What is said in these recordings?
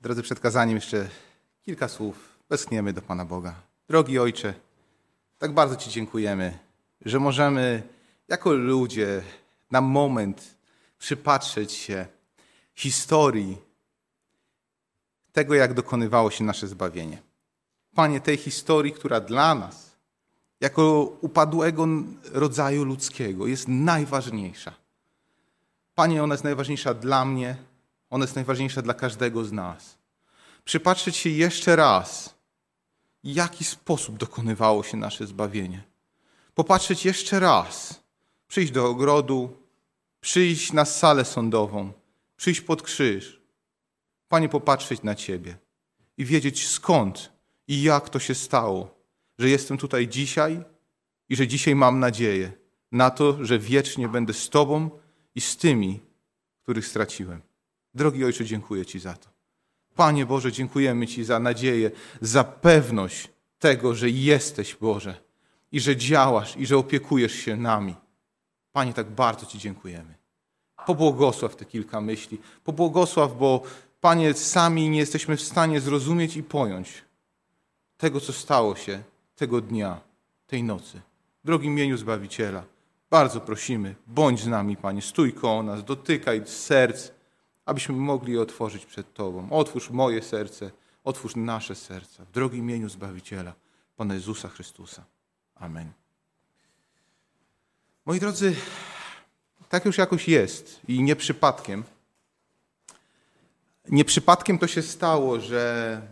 Drodzy, przed kazaniem jeszcze kilka słów. Westchniemy do Pana Boga. Drogi Ojcze, tak bardzo Ci dziękujemy, że możemy jako ludzie na moment przypatrzeć się historii tego, jak dokonywało się nasze zbawienie. Panie, tej historii, która dla nas, jako upadłego rodzaju ludzkiego, jest najważniejsza. Panie, ona jest najważniejsza dla mnie, ona jest najważniejsza dla każdego z nas. Przypatrzeć się jeszcze raz, w jaki sposób dokonywało się nasze zbawienie. Popatrzeć jeszcze raz, przyjść do ogrodu, przyjść na salę sądową, przyjść pod krzyż. Panie, popatrzeć na Ciebie i wiedzieć skąd i jak to się stało, że jestem tutaj dzisiaj i że dzisiaj mam nadzieję na to, że wiecznie będę z Tobą i z tymi, których straciłem. Drogi Ojcze, dziękuję Ci za to. Panie Boże, dziękujemy Ci za nadzieję, za pewność tego, że jesteś Boże i że działasz i że opiekujesz się nami. Panie, tak bardzo Ci dziękujemy. Pobłogosław te kilka myśli. Pobłogosław, bo Panie, sami nie jesteśmy w stanie zrozumieć i pojąć tego, co stało się tego dnia, tej nocy. Drogi imieniu Zbawiciela, bardzo prosimy, bądź z nami, Panie, stój koło nas, dotykaj serc, abyśmy mogli je otworzyć przed Tobą. Otwórz moje serce, otwórz nasze serca. W drogim imieniu Zbawiciela, Pana Jezusa Chrystusa. Amen. Moi drodzy, tak już jakoś jest i nie przypadkiem. Nie przypadkiem to się stało, że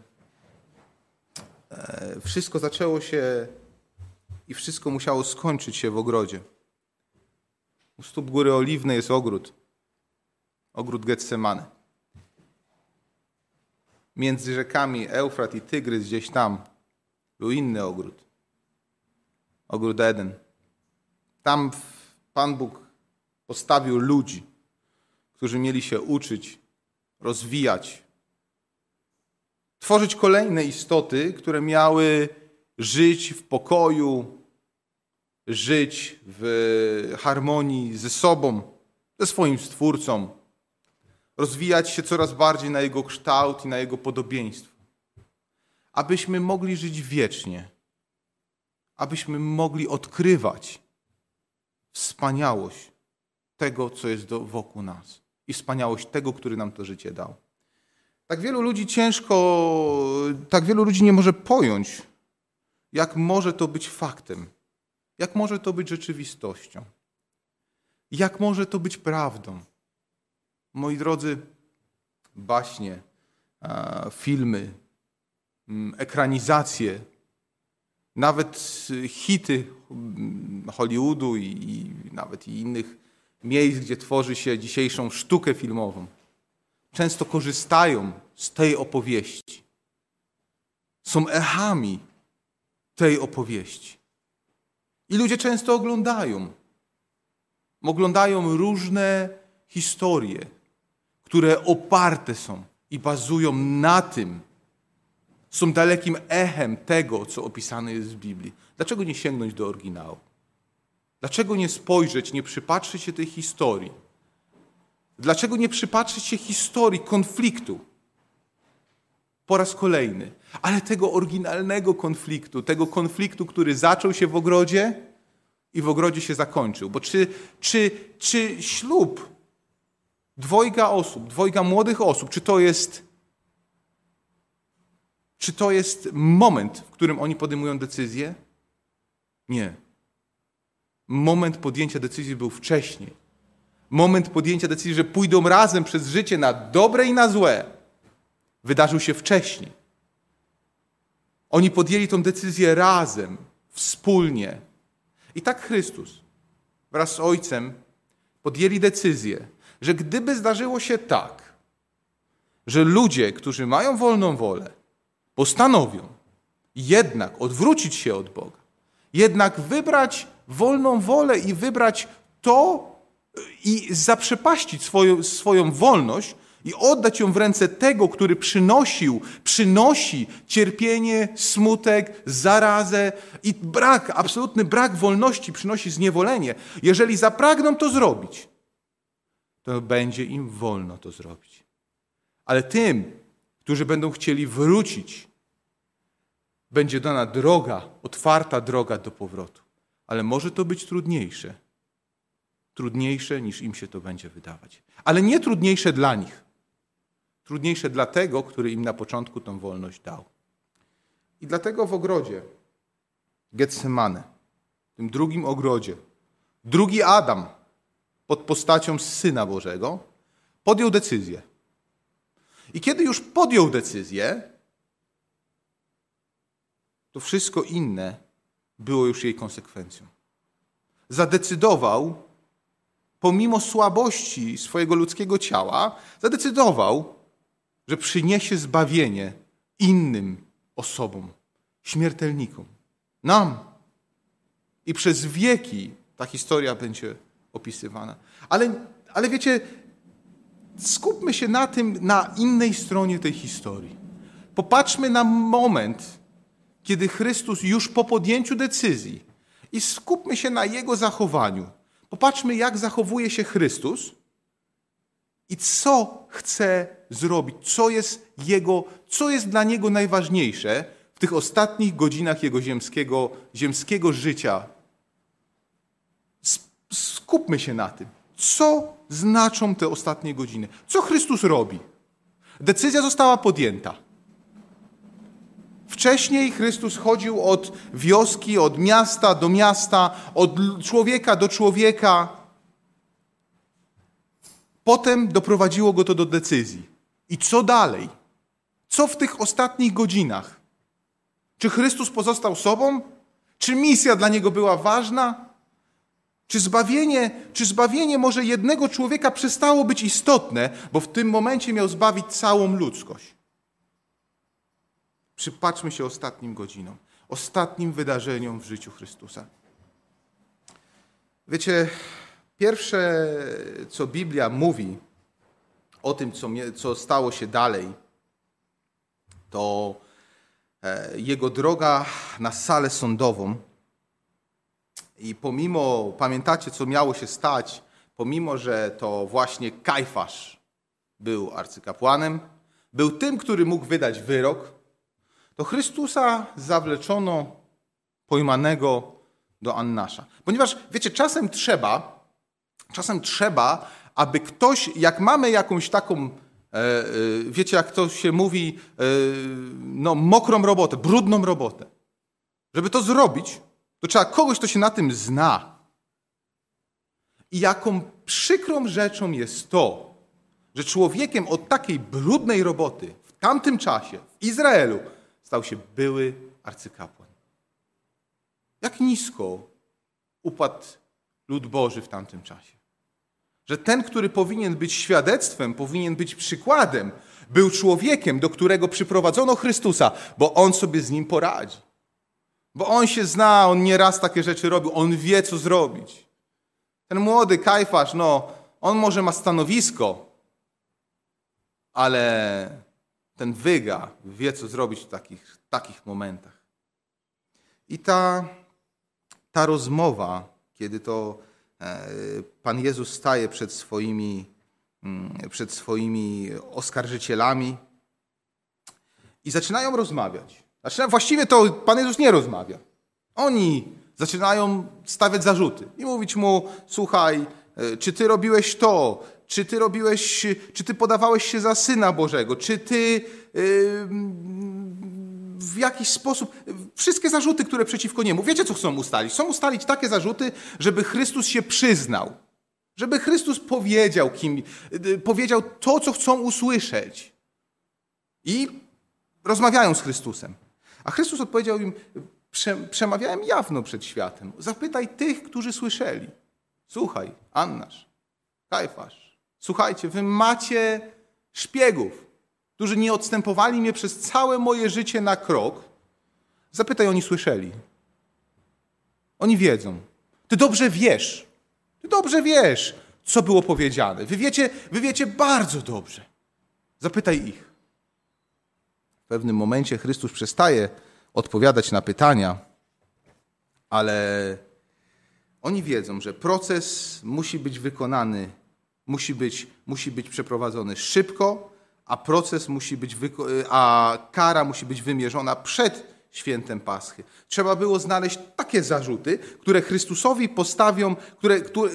e, wszystko zaczęło się i wszystko musiało skończyć się w ogrodzie. U stóp Góry Oliwnej jest ogród ogród Getsemane. Między rzekami Eufrat i Tygrys gdzieś tam był inny ogród. Ogród Eden. Tam Pan Bóg postawił ludzi, którzy mieli się uczyć, rozwijać, tworzyć kolejne istoty, które miały żyć w pokoju, żyć w harmonii ze sobą, ze swoim Stwórcą, rozwijać się coraz bardziej na Jego kształt i na Jego podobieństwo. Abyśmy mogli żyć wiecznie. Abyśmy mogli odkrywać wspaniałość tego, co jest wokół nas i wspaniałość tego, który nam to życie dał. Tak wielu ludzi ciężko, tak wielu ludzi nie może pojąć, jak może to być faktem, jak może to być rzeczywistością, jak może to być prawdą. Moi drodzy, baśnie, filmy, mm, ekranizacje, nawet hity mm, Hollywoodu i nawet i innych miejsc, gdzie tworzy się dzisiejszą sztukę filmową, często korzystają z tej opowieści. Są echami tej opowieści. I ludzie często oglądają. Oglądają różne historie, które oparte są i bazują na tym, są dalekim echem tego, co opisane jest w Biblii. Dlaczego nie sięgnąć do oryginału? Dlaczego nie spojrzeć, nie przypatrzyć się tej historii? Dlaczego nie przypatrzyć się historii konfliktu? Po raz kolejny. Ale tego oryginalnego konfliktu, tego konfliktu, który zaczął się w ogrodzie i w ogrodzie się zakończył. Bo czy, czy, czy ślub dwojga osób, dwojga młodych osób, czy to jest czy to jest moment, w którym oni podejmują decyzję? Nie. Moment podjęcia decyzji był wcześniej. Moment podjęcia decyzji, że pójdą razem przez życie na dobre i na złe, wydarzył się wcześniej. Oni podjęli tę decyzję razem, wspólnie. I tak Chrystus wraz z Ojcem podjęli decyzję, że gdyby zdarzyło się tak, że ludzie, którzy mają wolną wolę, postanowią jednak odwrócić się od Boga, jednak wybrać wolną wolę i wybrać to i zaprzepaścić swoją, swoją wolność i oddać ją w ręce tego, który przynosił, przynosi cierpienie, smutek, zarazę i brak, absolutny brak wolności przynosi zniewolenie. Jeżeli zapragną to zrobić, to będzie im wolno to zrobić. Ale tym, którzy będą chcieli wrócić, będzie dana droga, otwarta droga do powrotu. Ale może to być trudniejsze. Trudniejsze niż im się to będzie wydawać. Ale nie trudniejsze dla nich. Trudniejsze dla tego, który im na początku tą wolność dał. I dlatego w ogrodzie Getsemane, tym drugim ogrodzie, drugi Adam pod postacią Syna Bożego podjął decyzję. I kiedy już podjął decyzję, to wszystko inne było już jej konsekwencją. Zadecydował, pomimo słabości swojego ludzkiego ciała, zadecydował, że przyniesie zbawienie innym osobom, śmiertelnikom, nam. I przez wieki ta historia będzie opisywana. Ale, ale wiecie, skupmy się na tym, na innej stronie tej historii. Popatrzmy na moment, kiedy Chrystus już po podjęciu decyzji i skupmy się na Jego zachowaniu. Popatrzmy, jak zachowuje się Chrystus i co chce zrobić, co jest Jego, co jest dla Niego najważniejsze w tych ostatnich godzinach Jego ziemskiego, ziemskiego życia. Skupmy się na tym. Co znaczą te ostatnie godziny? Co Chrystus robi? Decyzja została podjęta. Wcześniej Chrystus chodził od wioski, od miasta do miasta, od człowieka do człowieka. Potem doprowadziło go to do decyzji. I co dalej? Co w tych ostatnich godzinach? Czy Chrystus pozostał sobą? Czy misja dla niego była ważna? Czy zbawienie, czy zbawienie może jednego człowieka przestało być istotne, bo w tym momencie miał zbawić całą ludzkość? Przypatrzmy się ostatnim godzinom, ostatnim wydarzeniom w życiu Chrystusa. Wiecie, pierwsze, co Biblia mówi o tym, co, co stało się dalej, to e, jego droga na salę sądową. I pomimo, pamiętacie, co miało się stać, pomimo, że to właśnie Kajfasz był arcykapłanem, był tym, który mógł wydać wyrok, to Chrystusa zawleczono pojmanego do Annasza. Ponieważ, wiecie, czasem trzeba, czasem trzeba, aby ktoś, jak mamy jakąś taką, e, e, wiecie, jak to się mówi, e, no, mokrą robotę, brudną robotę. Żeby to zrobić, to trzeba kogoś, kto się na tym zna. I jaką przykrą rzeczą jest to, że człowiekiem od takiej brudnej roboty w tamtym czasie, w Izraelu, stał się były arcykapłan. Jak nisko upadł lud Boży w tamtym czasie. Że ten, który powinien być świadectwem, powinien być przykładem, był człowiekiem, do którego przyprowadzono Chrystusa, bo on sobie z nim poradzi. Bo on się zna, on nieraz takie rzeczy robił, on wie, co zrobić. Ten młody Kajfasz, no, on może ma stanowisko, ale ten wyga wie, co zrobić w takich, takich momentach. I ta, ta rozmowa, kiedy to e, Pan Jezus staje przed swoimi, mm, przed swoimi oskarżycielami i zaczynają rozmawiać. Zaczyna, właściwie to Pan Jezus nie rozmawia. Oni zaczynają stawiać zarzuty i mówić mu: Słuchaj, e, czy ty robiłeś to, czy ty robiłeś, czy ty podawałeś się za Syna Bożego, czy ty yy, w jakiś sposób, wszystkie zarzuty, które przeciwko niemu, wiecie co chcą ustalić? Chcą ustalić takie zarzuty, żeby Chrystus się przyznał, żeby Chrystus powiedział, kim, yy, powiedział to, co chcą usłyszeć. I rozmawiają z Chrystusem. A Chrystus odpowiedział im, przemawiałem jawno przed światem. Zapytaj tych, którzy słyszeli. Słuchaj, Annasz, Kajfasz, Słuchajcie, wy macie szpiegów, którzy nie odstępowali mnie przez całe moje życie na krok. Zapytaj, oni słyszeli. Oni wiedzą. Ty dobrze wiesz. Ty dobrze wiesz, co było powiedziane. Wy wiecie, wy wiecie bardzo dobrze. Zapytaj ich. W pewnym momencie Chrystus przestaje odpowiadać na pytania, ale oni wiedzą, że proces musi być wykonany musi być, musi być przeprowadzony szybko, a proces musi być, a kara musi być wymierzona przed świętem Paschy. Trzeba było znaleźć takie zarzuty, które Chrystusowi postawią, które, które,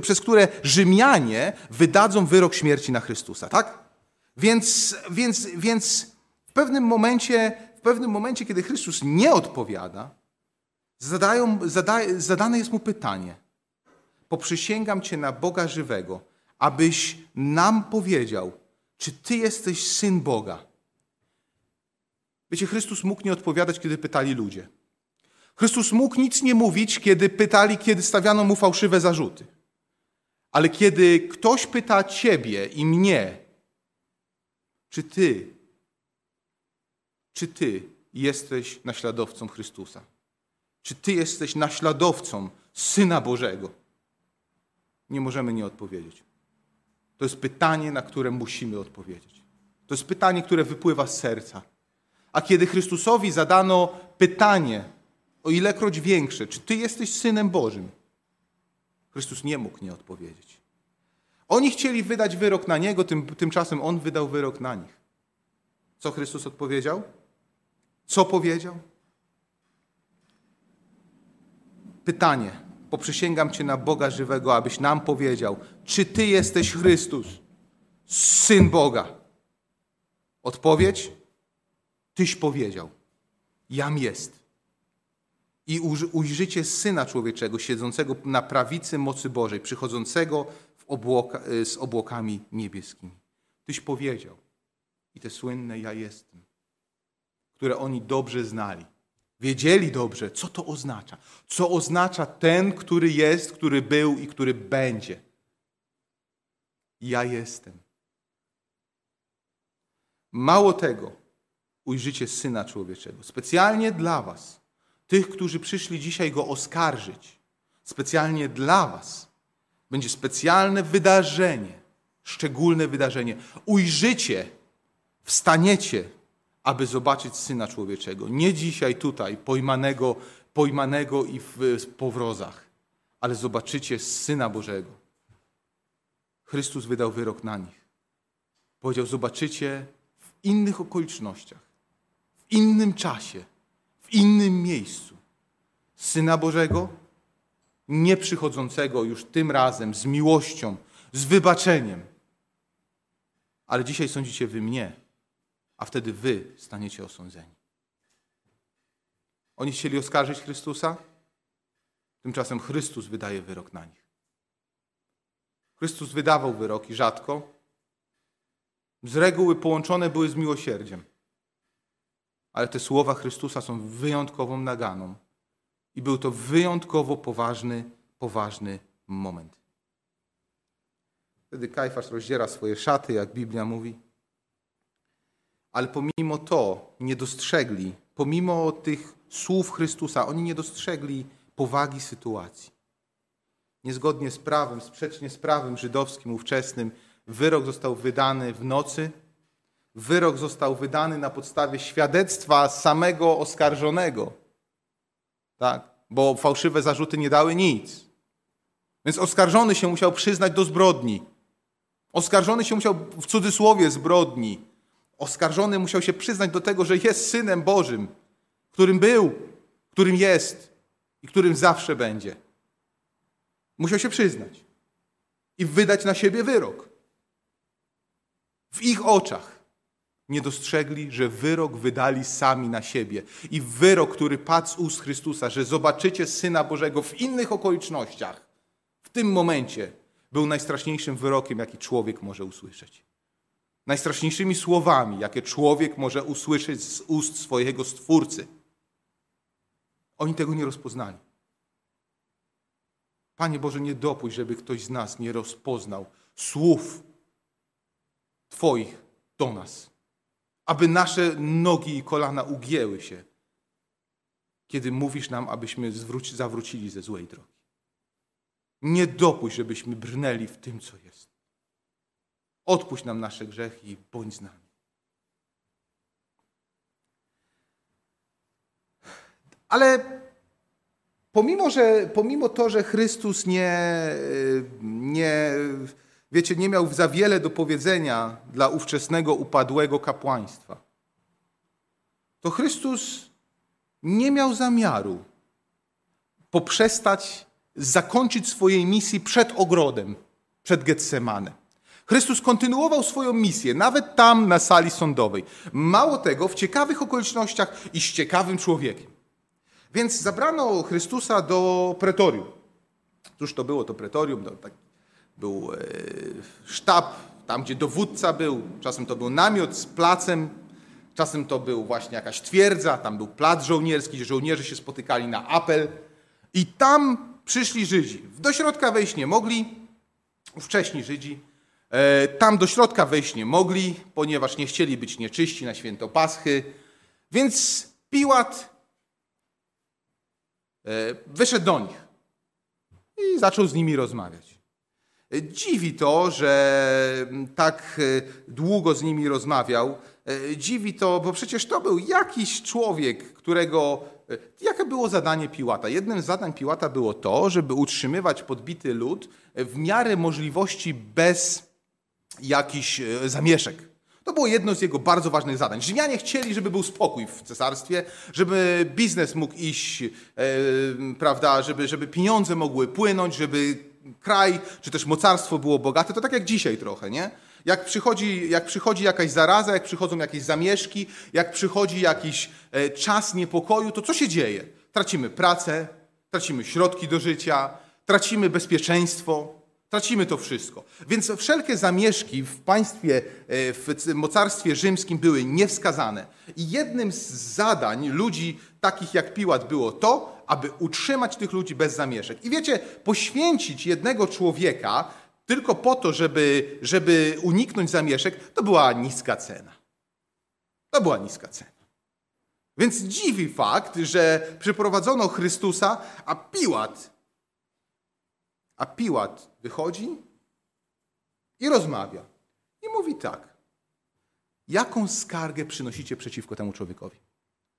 przez które Rzymianie wydadzą wyrok śmierci na Chrystusa, tak? Więc, więc, więc pewnym momencie, w pewnym momencie, kiedy Chrystus nie odpowiada, zadają, zada, zadane jest mu pytanie. Poprzysięgam Cię na Boga żywego, abyś nam powiedział, czy Ty jesteś Syn Boga. Wiecie, Chrystus mógł nie odpowiadać, kiedy pytali ludzie. Chrystus mógł nic nie mówić, kiedy pytali, kiedy stawiano mu fałszywe zarzuty. Ale kiedy ktoś pyta ciebie i mnie, czy ty, czy ty jesteś naśladowcą Chrystusa? Czy ty jesteś naśladowcą Syna Bożego? Nie możemy nie odpowiedzieć. To jest pytanie, na które musimy odpowiedzieć. To jest pytanie, które wypływa z serca. A kiedy Chrystusowi zadano pytanie, o ilekroć większe, czy Ty jesteś synem Bożym, Chrystus nie mógł nie odpowiedzieć. Oni chcieli wydać wyrok na Niego, tym, tymczasem On wydał wyrok na nich. Co Chrystus odpowiedział? Co powiedział? Pytanie. Poprzysięgam Cię na Boga żywego, abyś nam powiedział, czy Ty jesteś Chrystus, Syn Boga. Odpowiedź? Tyś powiedział, jam jest. I ujrzycie Syna Człowieczego, siedzącego na prawicy mocy Bożej, przychodzącego obłoka, y, z obłokami niebieskimi. Tyś powiedział. I te słynne ja jestem, które oni dobrze znali. Wiedzieli dobrze, co to oznacza. Co oznacza ten, który jest, który był i który będzie. Ja jestem. Mało tego, ujrzycie Syna Człowieczego. Specjalnie dla Was, tych, którzy przyszli dzisiaj Go oskarżyć, specjalnie dla Was będzie specjalne wydarzenie, szczególne wydarzenie. Ujrzycie, wstaniecie, aby zobaczyć Syna Człowieczego. Nie dzisiaj tutaj, pojmanego, pojmanego i w powrozach, ale zobaczycie Syna Bożego. Chrystus wydał wyrok na nich. Powiedział, zobaczycie w innych okolicznościach w innym czasie, w innym miejscu. Syna Bożego, nie przychodzącego już tym razem z miłością, z wybaczeniem. Ale dzisiaj sądzicie wy mnie, a wtedy wy staniecie osądzeni. Oni chcieli oskarżyć Chrystusa, tymczasem Chrystus wydaje wyrok na nich. Chrystus wydawał wyroki rzadko, z reguły połączone były z miłosierdziem ale te słowa Chrystusa są wyjątkową naganą. I był to wyjątkowo poważny, poważny moment. Wtedy Kajfasz rozdziera swoje szaty, jak Biblia mówi. Ale pomimo to nie dostrzegli, pomimo tych słów Chrystusa, oni nie dostrzegli powagi sytuacji. Niezgodnie z prawem, sprzecznie z prawem żydowskim ówczesnym, wyrok został wydany w nocy wyrok został wydany na podstawie świadectwa samego oskarżonego. Tak? Bo fałszywe zarzuty nie dały nic. Więc oskarżony się musiał przyznać do zbrodni. Oskarżony się musiał w cudzysłowie zbrodni. Oskarżony musiał się przyznać do tego, że jest synem Bożym, którym był, którym jest i którym zawsze będzie. Musiał się przyznać i wydać na siebie wyrok. W ich oczach nie dostrzegli, że wyrok wydali sami na siebie. I wyrok, który padł z ust Chrystusa, że zobaczycie Syna Bożego w innych okolicznościach, w tym momencie był najstraszniejszym wyrokiem, jaki człowiek może usłyszeć. Najstraszniejszymi słowami, jakie człowiek może usłyszeć z ust swojego Stwórcy. Oni tego nie rozpoznali. Panie Boże, nie dopuść, żeby ktoś z nas nie rozpoznał słów Twoich do nas aby nasze nogi i kolana ugięły się, kiedy mówisz nam, abyśmy zawrócili ze złej drogi. Nie dopuść, żebyśmy brnęli w tym, co jest. Odpuść nam nasze grzechy i bądź z nami. Ale pomimo, że, pomimo to, że Chrystus nie, nie wiecie, nie miał za wiele do powiedzenia dla ówczesnego upadłego kapłaństwa. To Chrystus nie miał zamiaru poprzestać, zakończyć swojej misji przed ogrodem, przed Getsemane. Chrystus kontynuował swoją misję, nawet tam na sali sądowej. Mało tego, w ciekawych okolicznościach i z ciekawym człowiekiem. Więc zabrano Chrystusa do pretorium. Cóż to było to pretorium? No, tak, był e, sztab, tam gdzie dowódca był, czasem to był namiot z placem, czasem to był właśnie jakaś twierdza, tam był plac żołnierski, gdzie żołnierze się spotykali na apel. I tam przyszli Żydzi. Do środka wejść nie mogli, wcześniej Żydzi. E, tam do środka wejść nie mogli, ponieważ nie chcieli być nieczyści na święto Paschy. Więc Piłat e, wyszedł do nich i zaczął z nimi rozmawiać. Dziwi to, że tak e, długo z nimi rozmawiał. Dziwi to, bo przecież to był jakiś człowiek, którego. Jakie było zadanie Piłata? Jednym z zadań Piłata było to, żeby utrzymywać podbity lud w miarę możliwości bez jakiś e, zamieszek. To było jedno z jego bardzo ważnych zadań. Rzymianie chcieli, żeby był spokój w cesarstwie, żeby biznes mógł iść, e, prawda, żeby, żeby pieniądze mogły płynąć, żeby kraj czy też mocarstwo było bogate. To tak jak dzisiaj trochę, nie? Jak przychodzi, jak przychodzi jakaś zaraza, jak przychodzą jakieś zamieszki, jak przychodzi jakiś e, czas niepokoju, to co się dzieje? Tracimy pracę, tracimy środki do życia, tracimy bezpieczeństwo. Tracimy to wszystko. Więc wszelkie zamieszki w państwie, e, w mocarstwie rzymskim były niewskazane. I jednym z zadań ludzi takich jak Piłat było to, aby utrzymać tych ludzi bez zamieszek. I wiecie, poświęcić jednego człowieka tylko po to, żeby, żeby uniknąć zamieszek, to była niska cena. To była niska cena. Więc dziwi fakt, że przyprowadzono Chrystusa, a Piłat a Piłat wychodzi i rozmawia. I mówi tak. Jaką skargę przynosicie przeciwko temu człowiekowi?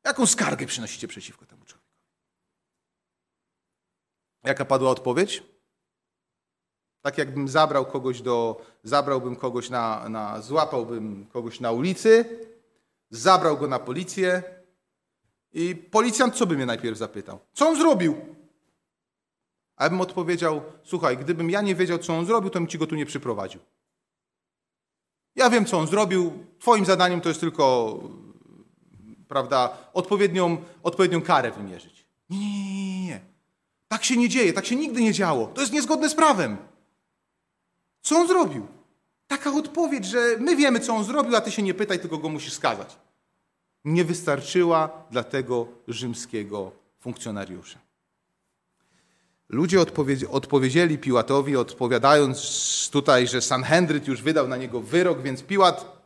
Jaką skargę przynosicie przeciwko temu człowiekowi? Jaka padła odpowiedź? Tak jakbym zabrał kogoś do, zabrałbym kogoś na, na, złapałbym kogoś na ulicy, zabrał go na policję i policjant co by mnie najpierw zapytał? Co on zrobił? A bym odpowiedział, słuchaj, gdybym ja nie wiedział, co on zrobił, to bym ci go tu nie przyprowadził. Ja wiem, co on zrobił. Twoim zadaniem to jest tylko, prawda, odpowiednią, odpowiednią karę wymierzyć. Nie, nie, nie, nie. Tak się nie dzieje, tak się nigdy nie działo. To jest niezgodne z prawem. Co on zrobił? Taka odpowiedź, że my wiemy, co on zrobił, a ty się nie pytaj, tylko go musisz skazać. Nie wystarczyła dla tego rzymskiego funkcjonariusza. Ludzie odpowiedzieli Piłatowi, odpowiadając tutaj, że Sanhedryt już wydał na niego wyrok, więc Piłat,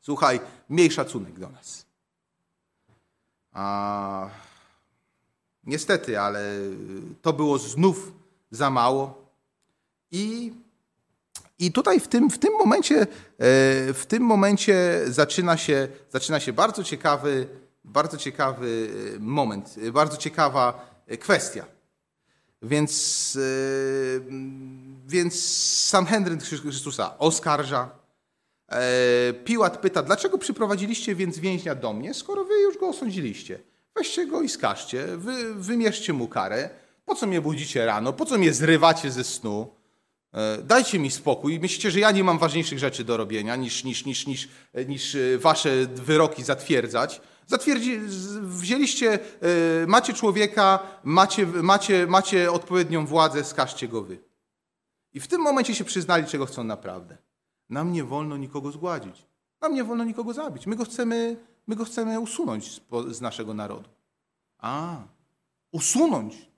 słuchaj, miej szacunek do nas. A, niestety, ale to było znów za mało. I, i tutaj w tym, w tym momencie, e, w tym momencie zaczyna, się, zaczyna się bardzo ciekawy, bardzo ciekawy moment, bardzo ciekawa kwestia. Więc, yy, więc Sanhedrin Chrystusa oskarża. E, Piłat pyta, dlaczego przyprowadziliście więc więźnia do mnie, skoro wy już go osądziliście? Weźcie go i skażcie, wy, wymierzcie mu karę. Po co mnie budzicie rano? Po co mnie zrywacie ze snu? E, dajcie mi spokój. Myślicie, że ja nie mam ważniejszych rzeczy do robienia niż, niż, niż, niż, niż e, wasze wyroki zatwierdzać. Zatwierdzi, wzięliście, e, macie człowieka, macie, macie, macie odpowiednią władzę, skażcie go wy. I w tym momencie się przyznali, czego chcą naprawdę. Nam nie wolno nikogo zgładzić. Nam nie wolno nikogo zabić. My go chcemy, my go chcemy usunąć z naszego narodu. A, usunąć.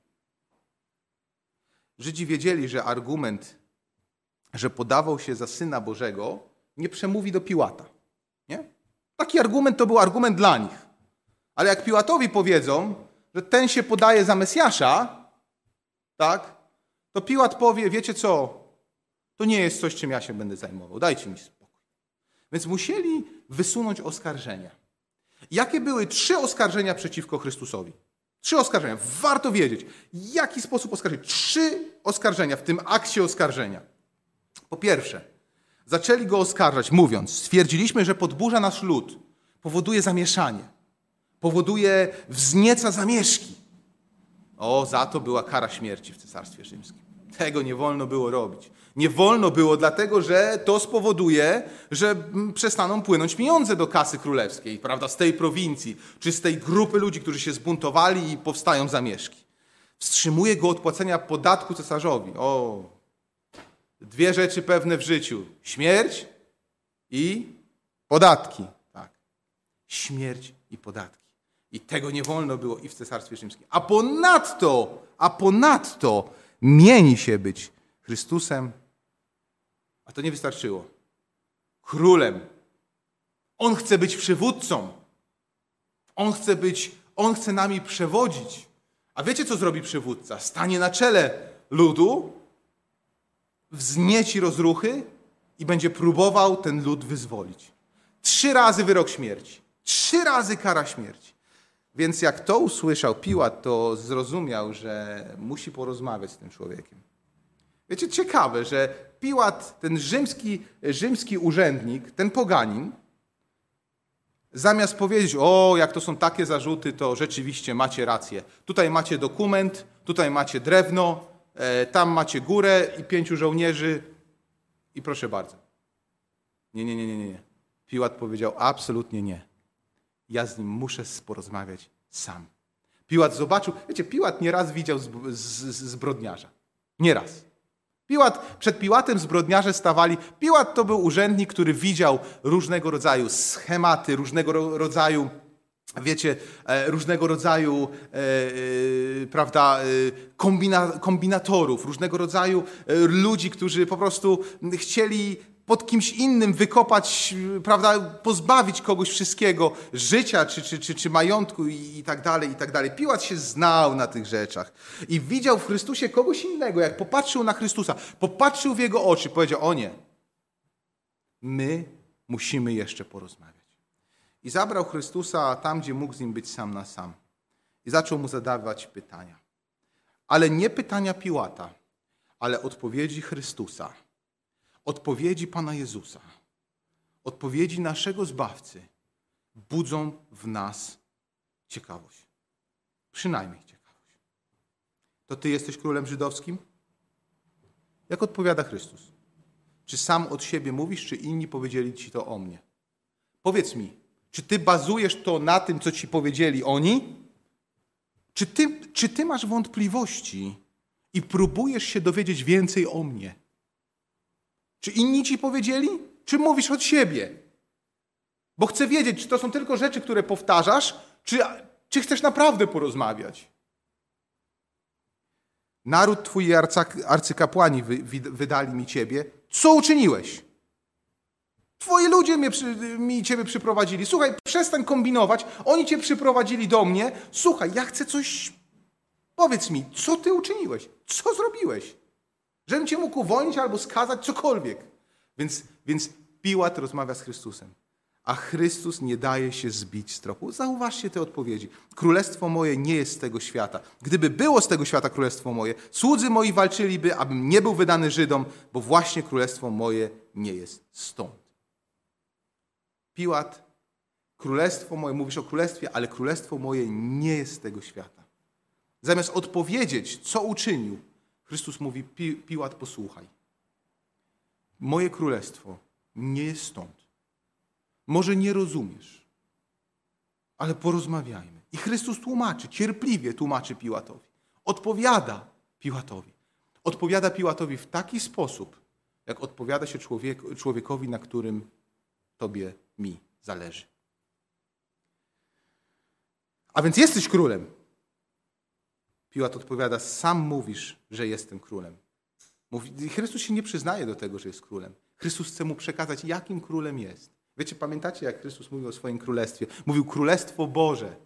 Żydzi wiedzieli, że argument, że podawał się za Syna Bożego, nie przemówi do Piłata. Taki argument to był argument dla nich. Ale jak Piłatowi powiedzą, że ten się podaje za Mesjasza, tak, to Piłat powie, wiecie co, to nie jest coś, czym ja się będę zajmował, dajcie mi spokój. Więc musieli wysunąć oskarżenia. Jakie były trzy oskarżenia przeciwko Chrystusowi? Trzy oskarżenia. Warto wiedzieć, w jaki sposób oskarżyć. Trzy oskarżenia w tym akcie oskarżenia. Po pierwsze, zaczęli go oskarżać, mówiąc: Stwierdziliśmy, że podburza nasz lud, powoduje zamieszanie, powoduje wznieca zamieszki. O, za to była kara śmierci w Cesarstwie Rzymskim. Tego nie wolno było robić. Nie wolno było, dlatego że to spowoduje, że mm, przestaną płynąć pieniądze do kasy królewskiej, prawda, z tej prowincji, czy z tej grupy ludzi, którzy się zbuntowali i powstają zamieszki. Wstrzymuje go od płacenia podatku cesarzowi. O, dwie rzeczy pewne w życiu: śmierć i podatki. Tak. Śmierć i podatki. I tego nie wolno było i w Cesarstwie Rzymskim. A ponadto, a ponadto mieni się być Chrystusem a to nie wystarczyło. Królem. On chce być przywódcą. On chce być, on chce nami przewodzić. A wiecie, co zrobi przywódca? Stanie na czele ludu, wznieci rozruchy i będzie próbował ten lud wyzwolić. Trzy razy wyrok śmierci. Trzy razy kara śmierci. Więc jak to usłyszał Piłat, to zrozumiał, że musi porozmawiać z tym człowiekiem. Wiecie, ciekawe, że Piłat, ten rzymski, rzymski urzędnik, ten poganin, zamiast powiedzieć, o, jak to są takie zarzuty, to rzeczywiście macie rację. Tutaj macie dokument, tutaj macie drewno, tam macie górę i pięciu żołnierzy i proszę bardzo. Nie, nie, nie, nie, nie. Piłat powiedział, absolutnie nie. Ja z nim muszę porozmawiać sam. Piłat zobaczył, wiecie, Piłat nieraz widział zbrodniarza. Nieraz. Piłat, przed Piłatem zbrodniarze stawali. Piłat to był urzędnik, który widział różnego rodzaju schematy, różnego rodzaju, wiecie, e, różnego rodzaju, e, e, prawda, kombina, kombinatorów, różnego rodzaju ludzi, którzy po prostu chcieli pod kimś innym wykopać, prawda, pozbawić kogoś wszystkiego, życia czy, czy, czy, czy majątku i, i tak dalej, i tak dalej. Piłat się znał na tych rzeczach i widział w Chrystusie kogoś innego. Jak popatrzył na Chrystusa, popatrzył w Jego oczy, powiedział, o nie, my musimy jeszcze porozmawiać. I zabrał Chrystusa tam, gdzie mógł z nim być sam na sam. I zaczął mu zadawać pytania. Ale nie pytania Piłata, ale odpowiedzi Chrystusa Odpowiedzi Pana Jezusa, odpowiedzi naszego Zbawcy budzą w nas ciekawość. Przynajmniej ciekawość. To Ty jesteś królem żydowskim? Jak odpowiada Chrystus? Czy sam od siebie mówisz, czy inni powiedzieli Ci to o mnie? Powiedz mi, czy Ty bazujesz to na tym, co Ci powiedzieli oni? Czy Ty, czy ty masz wątpliwości i próbujesz się dowiedzieć więcej o mnie? Czy inni ci powiedzieli? Czy mówisz od siebie? Bo chcę wiedzieć, czy to są tylko rzeczy, które powtarzasz, czy, czy chcesz naprawdę porozmawiać. Naród twój i arcykapłani wy, wydali mi ciebie. Co uczyniłeś? Twoi ludzie mnie, mi ciebie przyprowadzili. Słuchaj, przestań kombinować. Oni cię przyprowadzili do mnie. Słuchaj, ja chcę coś. Powiedz mi, co ty uczyniłeś? Co zrobiłeś? Żebym cię mógł uwolnić albo skazać, cokolwiek. Więc, więc Piłat rozmawia z Chrystusem. A Chrystus nie daje się zbić z tropu. Zauważcie te odpowiedzi. Królestwo moje nie jest z tego świata. Gdyby było z tego świata królestwo moje, słudzy moi walczyliby, abym nie był wydany Żydom, bo właśnie królestwo moje nie jest stąd. Piłat, królestwo moje, mówisz o królestwie, ale królestwo moje nie jest z tego świata. Zamiast odpowiedzieć, co uczynił, Chrystus mówi, Piłat, posłuchaj. Moje królestwo nie jest stąd. Może nie rozumiesz, ale porozmawiajmy. I Chrystus tłumaczy, cierpliwie tłumaczy Piłatowi. Odpowiada Piłatowi. Odpowiada Piłatowi w taki sposób, jak odpowiada się człowiek, człowiekowi, na którym tobie, mi zależy. A więc jesteś królem. Piłat odpowiada, sam mówisz, że jestem królem. Mówi, Chrystus się nie przyznaje do tego, że jest królem. Chrystus chce mu przekazać, jakim królem jest. Wiecie, pamiętacie, jak Chrystus mówił o swoim królestwie? Mówił Królestwo Boże.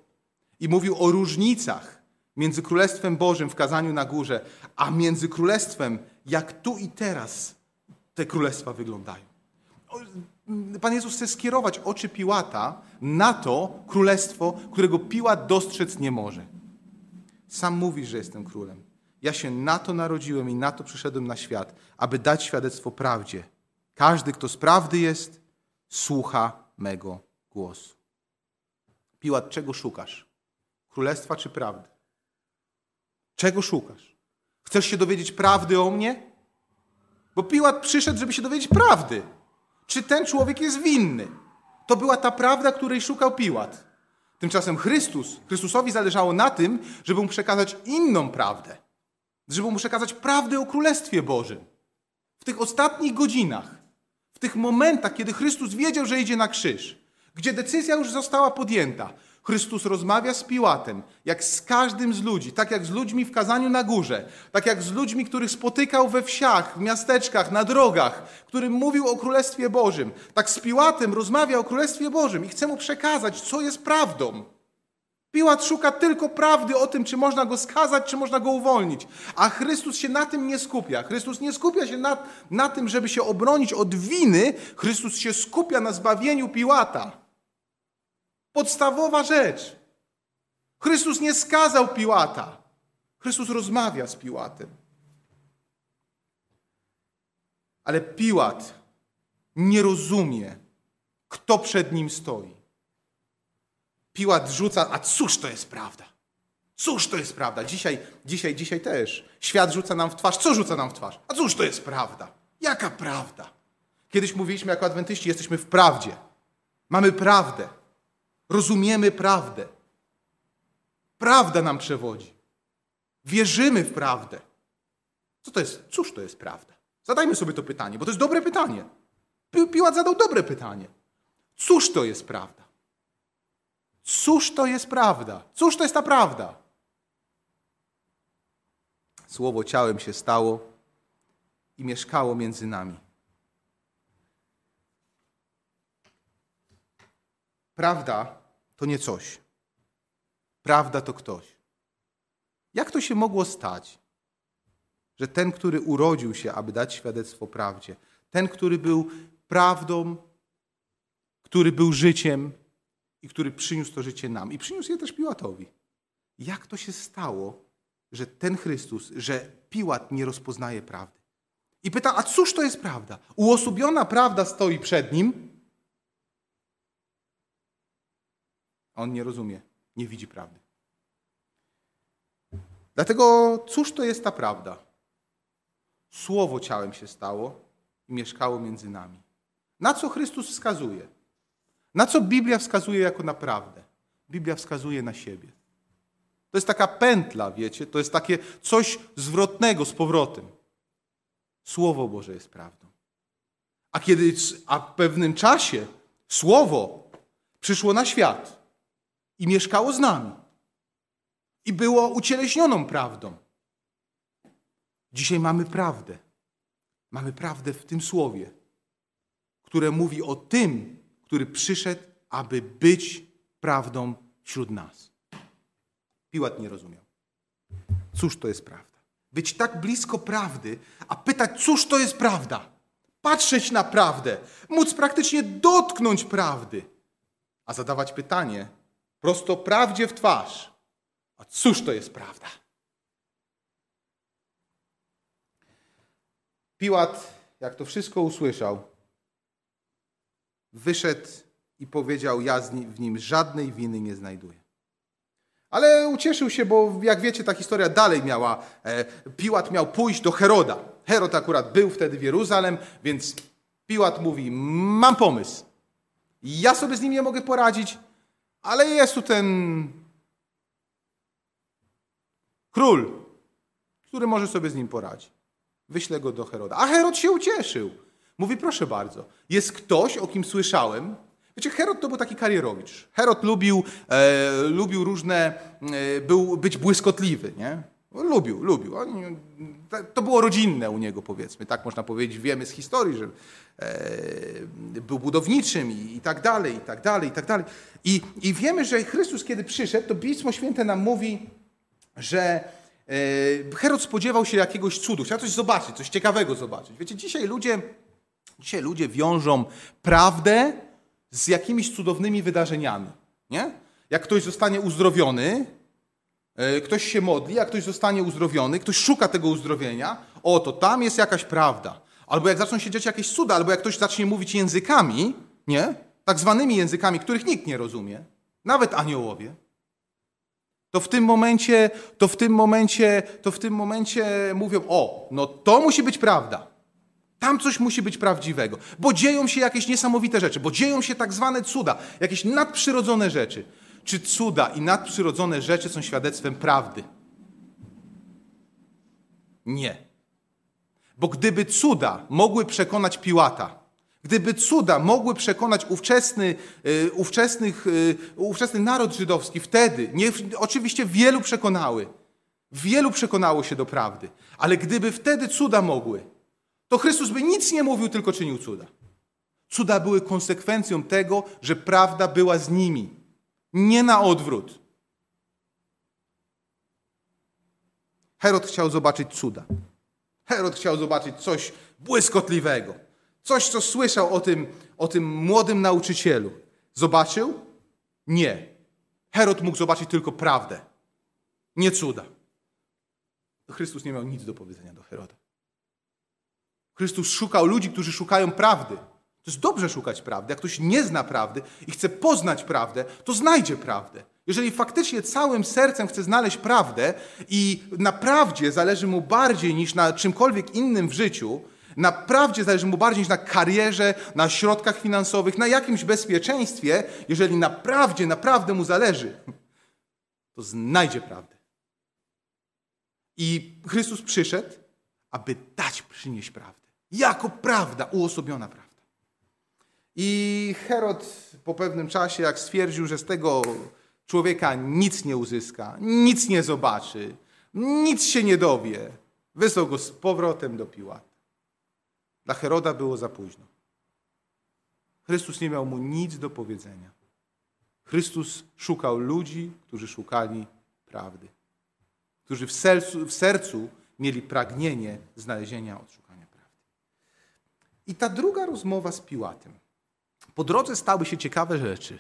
I mówił o różnicach między Królestwem Bożym w kazaniu na górze, a między Królestwem, jak tu i teraz te królestwa wyglądają. Pan Jezus chce skierować oczy Piłata na to królestwo, którego Piłat dostrzec nie może. Sam mówisz, że jestem królem. Ja się na to narodziłem i na to przyszedłem na świat, aby dać świadectwo prawdzie. Każdy, kto z prawdy jest, słucha mego głosu. Piłat, czego szukasz? Królestwa czy prawdy? Czego szukasz? Chcesz się dowiedzieć prawdy o mnie? Bo Piłat przyszedł, żeby się dowiedzieć prawdy. Czy ten człowiek jest winny? To była ta prawda, której szukał Piłat. Tymczasem Chrystus, Chrystusowi zależało na tym, żeby mu przekazać inną prawdę. Żeby mu przekazać prawdę o Królestwie Bożym. W tych ostatnich godzinach, w tych momentach, kiedy Chrystus wiedział, że idzie na krzyż, gdzie decyzja już została podjęta, Chrystus rozmawia z Piłatem, jak z każdym z ludzi, tak jak z ludźmi w kazaniu na górze, tak jak z ludźmi, których spotykał we wsiach, w miasteczkach, na drogach, którym mówił o Królestwie Bożym. Tak z Piłatem rozmawia o Królestwie Bożym i chce mu przekazać, co jest prawdą. Piłat szuka tylko prawdy o tym, czy można go skazać, czy można go uwolnić. A Chrystus się na tym nie skupia. Chrystus nie skupia się na, na tym, żeby się obronić od winy. Chrystus się skupia na zbawieniu Piłata. Podstawowa rzecz. Chrystus nie skazał Piłata. Chrystus rozmawia z Piłatem. Ale Piłat nie rozumie, kto przed nim stoi. Piłat rzuca, a cóż to jest prawda? Cóż to jest prawda? Dzisiaj, dzisiaj, dzisiaj też. Świat rzuca nam w twarz. Co rzuca nam w twarz? A cóż to jest prawda? Jaka prawda? Kiedyś mówiliśmy jako adwentyści, jesteśmy w prawdzie. Mamy prawdę. Rozumiemy prawdę. Prawda nam przewodzi. Wierzymy w prawdę. Co to jest? Cóż to jest prawda? Zadajmy sobie to pytanie, bo to jest dobre pytanie. Piłat zadał dobre pytanie. Cóż to jest prawda? Cóż to jest prawda? Cóż to jest ta prawda? Słowo ciałem się stało i mieszkało między nami. Prawda to nie coś. Prawda to ktoś. Jak to się mogło stać, że ten, który urodził się, aby dać świadectwo prawdzie, ten, który był prawdą, który był życiem i który przyniósł to życie nam i przyniósł je też Piłatowi. Jak to się stało, że ten Chrystus, że Piłat nie rozpoznaje prawdy? I pyta, a cóż to jest prawda? Uosobiona prawda stoi przed nim, On nie rozumie, nie widzi prawdy. Dlatego cóż to jest ta prawda? Słowo ciałem się stało i mieszkało między nami. Na co Chrystus wskazuje? Na co Biblia wskazuje jako na prawdę? Biblia wskazuje na siebie. To jest taka pętla, wiecie, to jest takie coś zwrotnego z powrotem. Słowo Boże jest prawdą. A kiedy, a w pewnym czasie Słowo przyszło na świat, i mieszkało z nami. I było ucieleśnioną prawdą. Dzisiaj mamy prawdę. Mamy prawdę w tym słowie, które mówi o tym, który przyszedł, aby być prawdą wśród nas. Piłat nie rozumiał. Cóż to jest prawda? Być tak blisko prawdy, a pytać, cóż to jest prawda? Patrzeć na prawdę, móc praktycznie dotknąć prawdy, a zadawać pytanie, prosto prawdzie w twarz. A cóż to jest prawda? Piłat, jak to wszystko usłyszał, wyszedł i powiedział: Ja w nim żadnej winy nie znajduję. Ale ucieszył się, bo jak wiecie, ta historia dalej miała. E, Piłat miał pójść do Heroda. Herod akurat był wtedy w Jeruzalem, więc Piłat mówi: Mam pomysł. Ja sobie z nim nie mogę poradzić, ale jest tu ten król, który może sobie z nim poradzić. Wyślę go do Heroda. A Herod się ucieszył. Mówi, proszę bardzo, jest ktoś, o kim słyszałem. Wiecie, Herod to był taki karierowicz. Herod lubił, e, lubił różne, e, był być błyskotliwy, nie? Lubił, lubił. To było rodzinne u niego, powiedzmy, tak można powiedzieć. Wiemy z historii, że e, był budowniczym i, i tak dalej, i tak dalej, i tak dalej. I, I wiemy, że Chrystus, kiedy przyszedł, to Pismo Święte nam mówi, że e, Herod spodziewał się jakiegoś cudu, chciał coś zobaczyć, coś ciekawego zobaczyć. Wiecie, dzisiaj ludzie, dzisiaj ludzie wiążą prawdę z jakimiś cudownymi wydarzeniami. Nie? Jak ktoś zostanie uzdrowiony, ktoś się modli, a ktoś zostanie uzdrowiony, ktoś szuka tego uzdrowienia, o to tam jest jakaś prawda. Albo jak zaczną się dziać jakieś cuda, albo jak ktoś zacznie mówić językami, nie? Tak zwanymi językami, których nikt nie rozumie, nawet aniołowie, to w tym momencie, to w tym momencie, to w tym momencie mówią: O, no to musi być prawda. Tam coś musi być prawdziwego, bo dzieją się jakieś niesamowite rzeczy, bo dzieją się tak zwane cuda, jakieś nadprzyrodzone rzeczy. Czy cuda i nadprzyrodzone rzeczy są świadectwem prawdy? Nie. Bo gdyby cuda mogły przekonać Piłata, gdyby cuda mogły przekonać ówczesny, yy, ówczesnych, yy, ówczesny naród żydowski, wtedy, nie, oczywiście wielu przekonały, wielu przekonało się do prawdy, ale gdyby wtedy cuda mogły, to Chrystus by nic nie mówił, tylko czynił cuda. Cuda były konsekwencją tego, że prawda była z nimi, nie na odwrót. Herod chciał zobaczyć cuda. Herod chciał zobaczyć coś błyskotliwego. Coś, co słyszał o tym, o tym młodym nauczycielu. Zobaczył? Nie. Herod mógł zobaczyć tylko prawdę, nie cuda. Chrystus nie miał nic do powiedzenia do Heroda. Chrystus szukał ludzi, którzy szukają prawdy. To jest dobrze szukać prawdy. Jak ktoś nie zna prawdy i chce poznać prawdę, to znajdzie prawdę. Jeżeli faktycznie całym sercem chce znaleźć prawdę i naprawdę zależy mu bardziej niż na czymkolwiek innym w życiu, naprawdę zależy mu bardziej niż na karierze, na środkach finansowych, na jakimś bezpieczeństwie, jeżeli naprawdę, naprawdę mu zależy, to znajdzie prawdę. I Chrystus przyszedł, aby dać przynieść prawdę. Jako prawda, uosobiona prawda. I Herod po pewnym czasie, jak stwierdził, że z tego człowieka nic nie uzyska, nic nie zobaczy, nic się nie dowie, wysłał go z powrotem do Piłata. Dla Heroda było za późno. Chrystus nie miał mu nic do powiedzenia. Chrystus szukał ludzi, którzy szukali prawdy, którzy w sercu, w sercu mieli pragnienie znalezienia odszukania prawdy. I ta druga rozmowa z Piłatem. Po drodze stały się ciekawe rzeczy.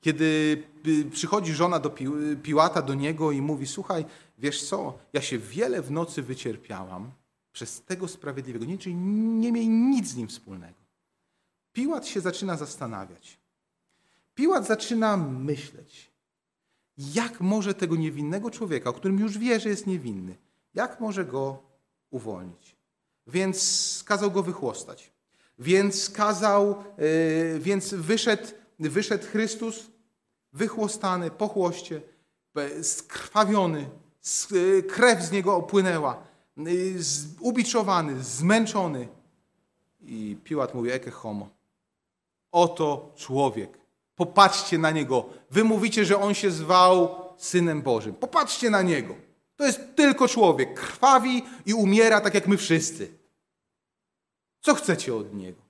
Kiedy y, przychodzi żona do Piłata, do niego i mówi: Słuchaj, wiesz co, ja się wiele w nocy wycierpiałam przez tego sprawiedliwego. Nie, czyli nie miej nic z nim wspólnego. Piłat się zaczyna zastanawiać. Piłat zaczyna myśleć, jak może tego niewinnego człowieka, o którym już wie, że jest niewinny, jak może go uwolnić. Więc kazał go wychłostać. Więc kazał, yy, więc wyszedł, wyszedł Chrystus wychłostany po chłoście, skrwawiony, e, krew z niego opłynęła, yy, ubiczowany, zmęczony. I Piłat mówi, eke homo. Oto człowiek. Popatrzcie na niego. Wy mówicie, że on się zwał Synem Bożym. Popatrzcie na niego. To jest tylko człowiek. Krwawi i umiera tak jak my wszyscy. Co chcecie od niego?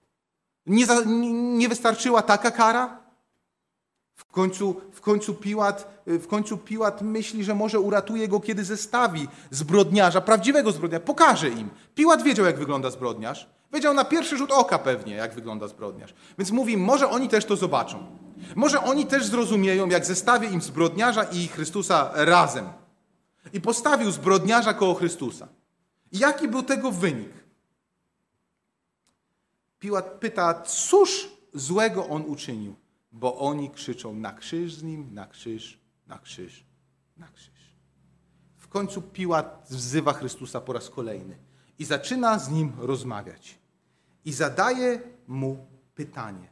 Nie, za, nie, nie wystarczyła taka kara? W końcu, w, końcu Piłat, w końcu Piłat myśli, że może uratuje go, kiedy zestawi zbrodniarza, prawdziwego zbrodniarza. Pokaże im. Piłat wiedział, jak wygląda zbrodniarz. Wiedział na pierwszy rzut oka pewnie, jak wygląda zbrodniarz. Więc mówi, może oni też to zobaczą. Może oni też zrozumieją, jak zestawię im zbrodniarza i Chrystusa razem. I postawił zbrodniarza koło Chrystusa. I jaki był tego wynik? Piłat pyta, cóż złego on uczynił? Bo oni krzyczą na krzyż z nim, na krzyż, na krzyż, na krzyż. W końcu Piłat wzywa Chrystusa po raz kolejny i zaczyna z nim rozmawiać. I zadaje mu pytanie.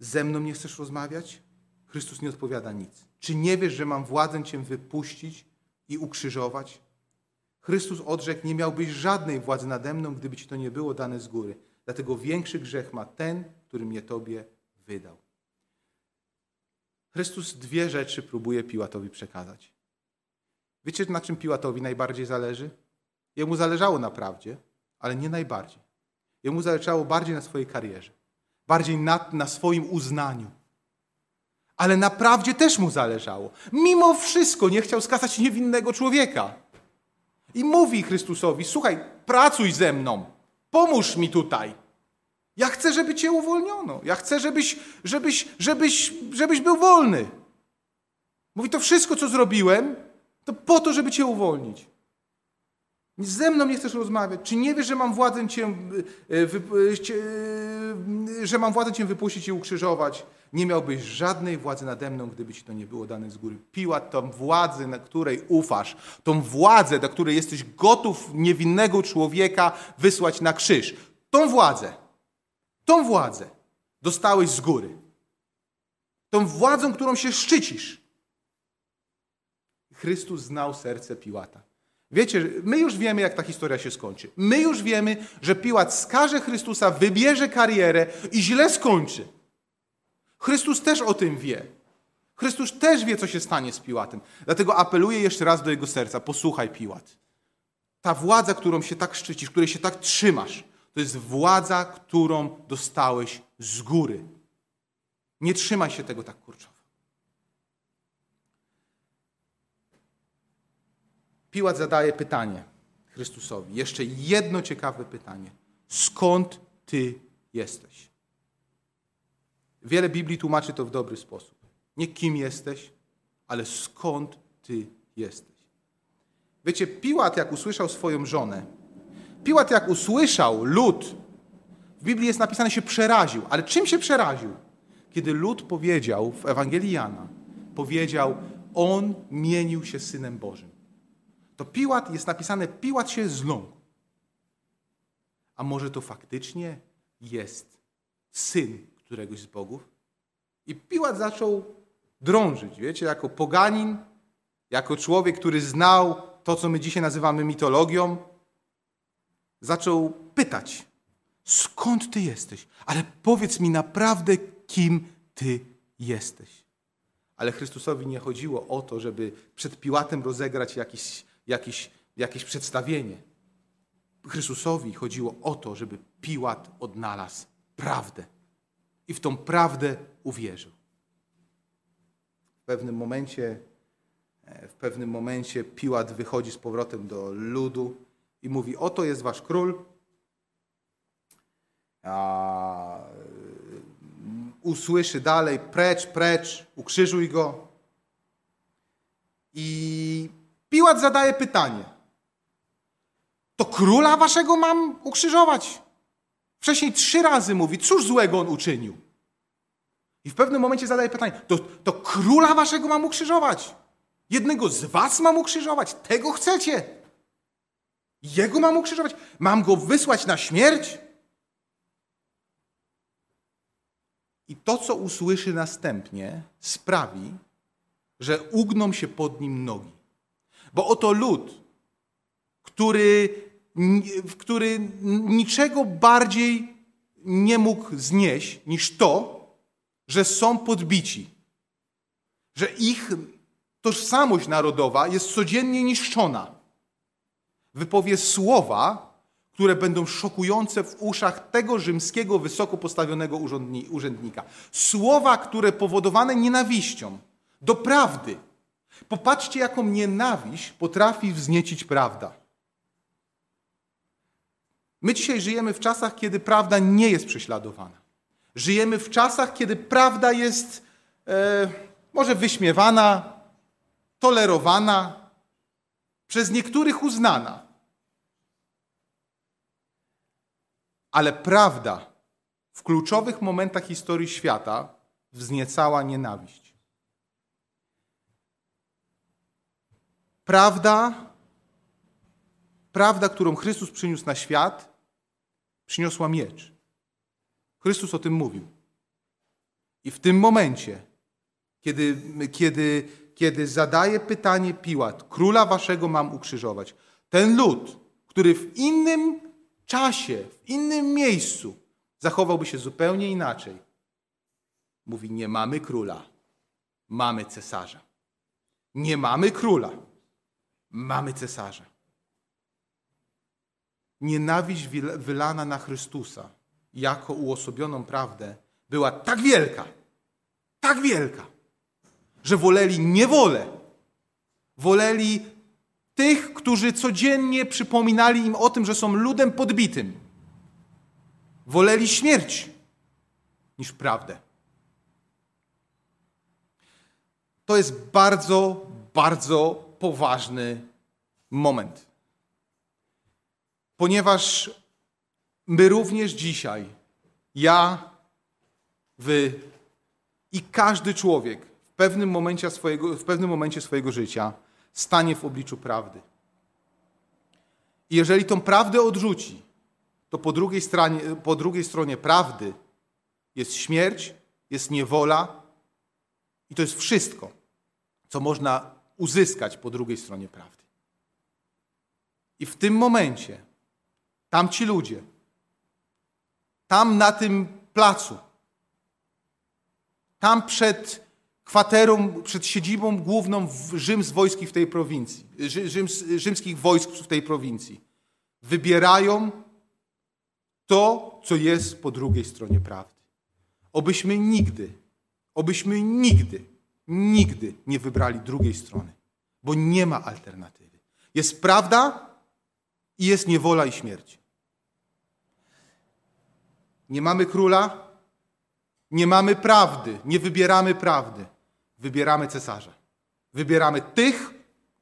Ze mną nie chcesz rozmawiać? Chrystus nie odpowiada nic. Czy nie wiesz, że mam władzę Cię wypuścić i ukrzyżować? Chrystus odrzekł, nie miałbyś żadnej władzy nade mną, gdyby Ci to nie było dane z góry. Dlatego większy grzech ma ten, który mnie Tobie wydał. Chrystus dwie rzeczy próbuje Piłatowi przekazać. Wiecie, na czym Piłatowi najbardziej zależy? Jemu zależało na prawdzie, ale nie najbardziej. Jemu zależało bardziej na swojej karierze, bardziej na, na swoim uznaniu. Ale naprawdę też mu zależało. Mimo wszystko nie chciał skazać niewinnego człowieka. I mówi Chrystusowi: Słuchaj, pracuj ze mną, pomóż mi tutaj. Ja chcę, żeby cię uwolniono. Ja chcę, żebyś, żebyś, żebyś, żebyś był wolny. Mówi, to wszystko, co zrobiłem, to po to, żeby cię uwolnić. Ze mną nie chcesz rozmawiać. Czy nie wiesz, że mam władzę cię, e, wy, e, cię, e, że mam władzę cię wypuścić i ukrzyżować? Nie miałbyś żadnej władzy nade mną, gdyby ci to nie było dane z góry. Piłat tą władzę, na której ufasz, tą władzę, do której jesteś gotów niewinnego człowieka wysłać na krzyż. Tą władzę, tą władzę dostałeś z góry. Tą władzą, którą się szczycisz. Chrystus znał serce Piłata. Wiecie, my już wiemy, jak ta historia się skończy. My już wiemy, że Piłat skaże Chrystusa, wybierze karierę i źle skończy. Chrystus też o tym wie. Chrystus też wie, co się stanie z Piłatem. Dlatego apeluję jeszcze raz do jego serca. Posłuchaj, Piłat. Ta władza, którą się tak szczycisz, której się tak trzymasz, to jest władza, którą dostałeś z góry. Nie trzymaj się tego tak kurczowo. Piłat zadaje pytanie Chrystusowi. Jeszcze jedno ciekawe pytanie. Skąd ty jesteś? Wiele Biblii tłumaczy to w dobry sposób. Nie kim jesteś, ale skąd ty jesteś. Wiecie, Piłat jak usłyszał swoją żonę, Piłat jak usłyszał lud, w Biblii jest napisane się przeraził. Ale czym się przeraził? Kiedy lud powiedział w Ewangelii Jana, powiedział, on mienił się Synem Bożym. To Piłat jest napisane, Piłat się zląkł. A może to faktycznie jest syn któregoś z bogów? I Piłat zaczął drążyć, wiecie, jako poganin, jako człowiek, który znał to, co my dzisiaj nazywamy mitologią, zaczął pytać, skąd ty jesteś? Ale powiedz mi naprawdę, kim ty jesteś. Ale Chrystusowi nie chodziło o to, żeby przed Piłatem rozegrać jakiś jakieś, jakieś przedstawienie. Chrystusowi chodziło o to, żeby Piłat odnalazł prawdę i w tą prawdę uwierzył. W pewnym momencie, e, w pewnym momencie Piłat wychodzi z powrotem do ludu i mówi: Oto jest wasz król. A, e, usłyszy dalej: precz, precz, ukrzyżuj go. I Piłat zadaje pytanie: To króla waszego mam ukrzyżować? Wcześniej trzy razy mówi, cóż złego on uczynił. I w pewnym momencie zadaje pytanie: To, to króla waszego mam ukrzyżować? Jednego z was mam ukrzyżować? Tego chcecie? Jego mam ukrzyżować? Mam go wysłać na śmierć? I to, co usłyszy następnie, sprawi, że ugną się pod nim nogi. Bo oto lud, który, który niczego bardziej nie mógł znieść niż to, że są podbici, że ich tożsamość narodowa jest codziennie niszczona. Wypowie słowa, które będą szokujące w uszach tego rzymskiego wysoko postawionego urzędnika. Słowa, które powodowane nienawiścią do prawdy, Popatrzcie, jaką nienawiść potrafi wzniecić prawda. My dzisiaj żyjemy w czasach, kiedy prawda nie jest prześladowana. Żyjemy w czasach, kiedy prawda jest e, może wyśmiewana, tolerowana, przez niektórych uznana. Ale prawda w kluczowych momentach historii świata wzniecała nienawiść. Prawda, prawda, którą Chrystus przyniósł na świat, przyniosła miecz. Chrystus o tym mówił. I w tym momencie, kiedy, kiedy, kiedy zadaje pytanie Piłat, króla waszego mam ukrzyżować, ten lud, który w innym czasie, w innym miejscu zachowałby się zupełnie inaczej, mówi: Nie mamy króla, mamy cesarza. Nie mamy króla, mamy cesarza. Nienawiść wylana na Chrystusa jako uosobioną prawdę była tak wielka, tak wielka, że woleli niewolę. Woleli tych, którzy codziennie przypominali im o tym, że są ludem podbitym. Woleli śmierć niż prawdę. to jest bardzo, bardzo poważny moment. Ponieważ my również dzisiaj, ja, wy i każdy człowiek w pewnym momencie swojego, w pewnym momencie swojego życia stanie w obliczu prawdy. I jeżeli tą prawdę odrzuci, to po drugiej, stronie, po drugiej stronie prawdy jest śmierć, jest niewola i to jest wszystko, co można uzyskać po drugiej stronie prawdy. I w tym momencie tamci ludzie, tam na tym placu, tam przed kwaterą, przed siedzibą główną Rzyms wojski w tej prowincji, Rzyms, rzymskich wojsk w tej prowincji, wybierają to, co jest po drugiej stronie prawdy. Obyśmy nigdy, obyśmy nigdy, nigdy nie wybrali drugiej strony, bo nie ma alternatywy. Jest prawda i jest niewola i śmierć. Nie mamy króla, nie mamy prawdy, nie wybieramy prawdy. Wybieramy cesarza. Wybieramy tych,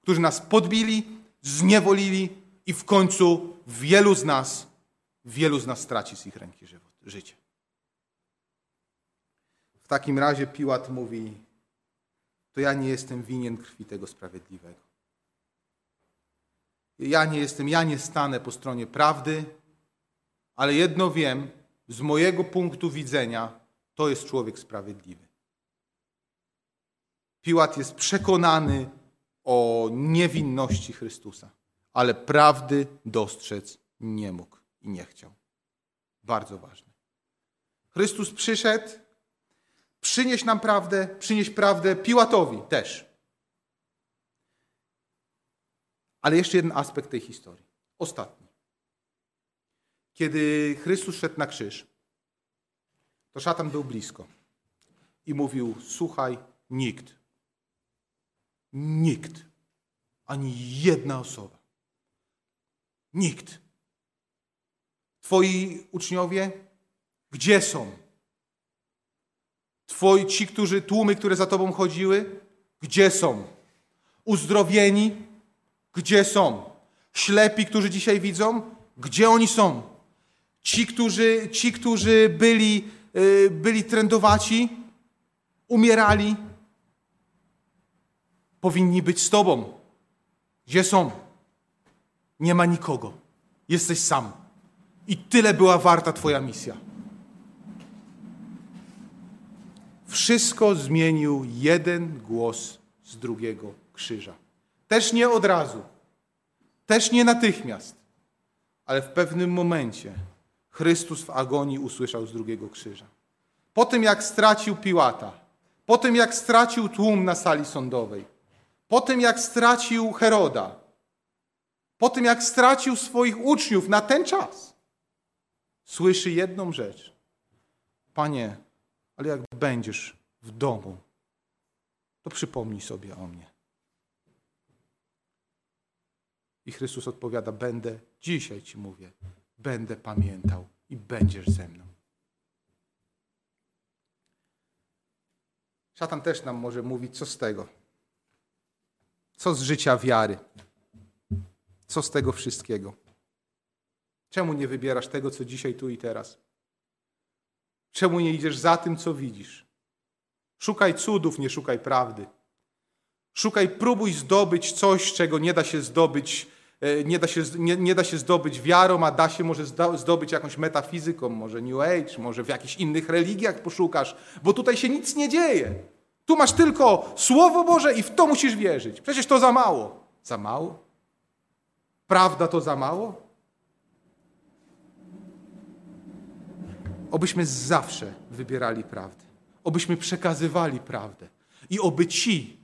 którzy nas podbili, zniewolili i w końcu wielu z nas, wielu z nas straci z ich ręki życie. W takim razie Piłat mówi, to ja nie jestem winien krwi tego sprawiedliwego. Ja nie jestem, ja nie stanę po stronie prawdy, ale jedno wiem, z mojego punktu widzenia, to jest człowiek sprawiedliwy. Piłat jest przekonany o niewinności Chrystusa, ale prawdy dostrzec nie mógł i nie chciał. Bardzo ważne. Chrystus przyszedł, przynieść nam prawdę, przynieść prawdę Piłatowi też. Ale jeszcze jeden aspekt tej historii. Ostatni. Kiedy Chrystus szedł na krzyż, to szatan był blisko i mówił: Słuchaj, nikt, nikt, ani jedna osoba, nikt. Twoi uczniowie, gdzie są? Twoi ci, którzy, tłumy, które za tobą chodziły, gdzie są? Uzdrowieni, gdzie są? Ślepi, którzy dzisiaj widzą, gdzie oni są? Ci, którzy, ci, którzy byli Y, byli trędowaci, umierali, powinni być z Tobą. Gdzie są? Nie ma nikogo. Jesteś sam. I tyle była warta Twoja misja. Wszystko zmienił jeden głos z drugiego krzyża. Też nie od razu, też nie natychmiast, ale w pewnym momencie Chrystus w agonii usłyszał z drugiego krzyża. Po tym, jak stracił Piłata, po tym, jak stracił tłum na sali sądowej, po tym, jak stracił Heroda, po tym, jak stracił swoich uczniów na ten czas, słyszy jedną rzecz. Panie, ale jak będziesz w domu, to przypomnij sobie o mnie. I Chrystus odpowiada: Będę, dzisiaj ci mówię, będę pamiętał i będziesz ze mną. Szatan też nam może mówić, co z tego? Co z życia wiary? Co z tego wszystkiego? Czemu nie wybierasz tego, co dzisiaj, tu i teraz? Czemu nie idziesz za tym, co widzisz? Szukaj cudów, nie szukaj prawdy. Szukaj, próbuj zdobyć coś, czego nie da się zdobyć nie da, się, nie, nie da się zdobyć wiarą, a da się może zdobyć jakąś metafizyką, może New Age, może w jakichś innych religiach poszukasz, bo tutaj się nic nie dzieje. Tu masz tylko Słowo Boże i w to musisz wierzyć. Przecież to za mało. Za mało? Prawda to za mało? Obyśmy zawsze wybierali prawdę. Obyśmy przekazywali prawdę. I oby ci,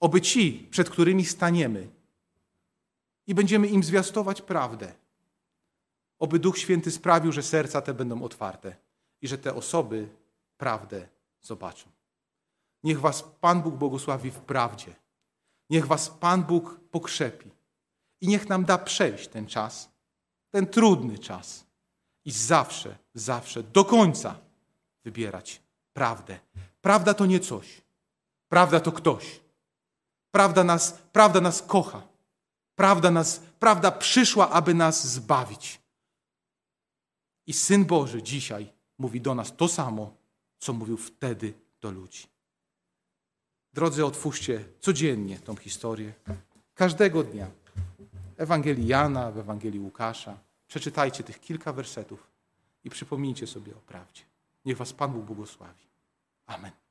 oby ci, przed którymi staniemy, i będziemy im zwiastować prawdę. Oby Duch Święty sprawił, że serca te będą otwarte i że te osoby prawdę zobaczą. Niech Was Pan Bóg błogosławi w prawdzie. Niech Was Pan Bóg pokrzepi. I niech nam da przejść ten czas, ten trudny czas. I zawsze, zawsze, do końca wybierać prawdę. Prawda to nie coś. Prawda to ktoś. Prawda nas, prawda nas kocha. Prawda, nas, prawda przyszła, aby nas zbawić. I Syn Boży dzisiaj mówi do nas to samo, co mówił wtedy do ludzi. Drodzy, otwórzcie codziennie tą historię. Każdego dnia. Ewangelii Jana, w Ewangelii Łukasza. Przeczytajcie tych kilka wersetów i przypomnijcie sobie o prawdzie. Niech was Pan Bóg błogosławi. Amen.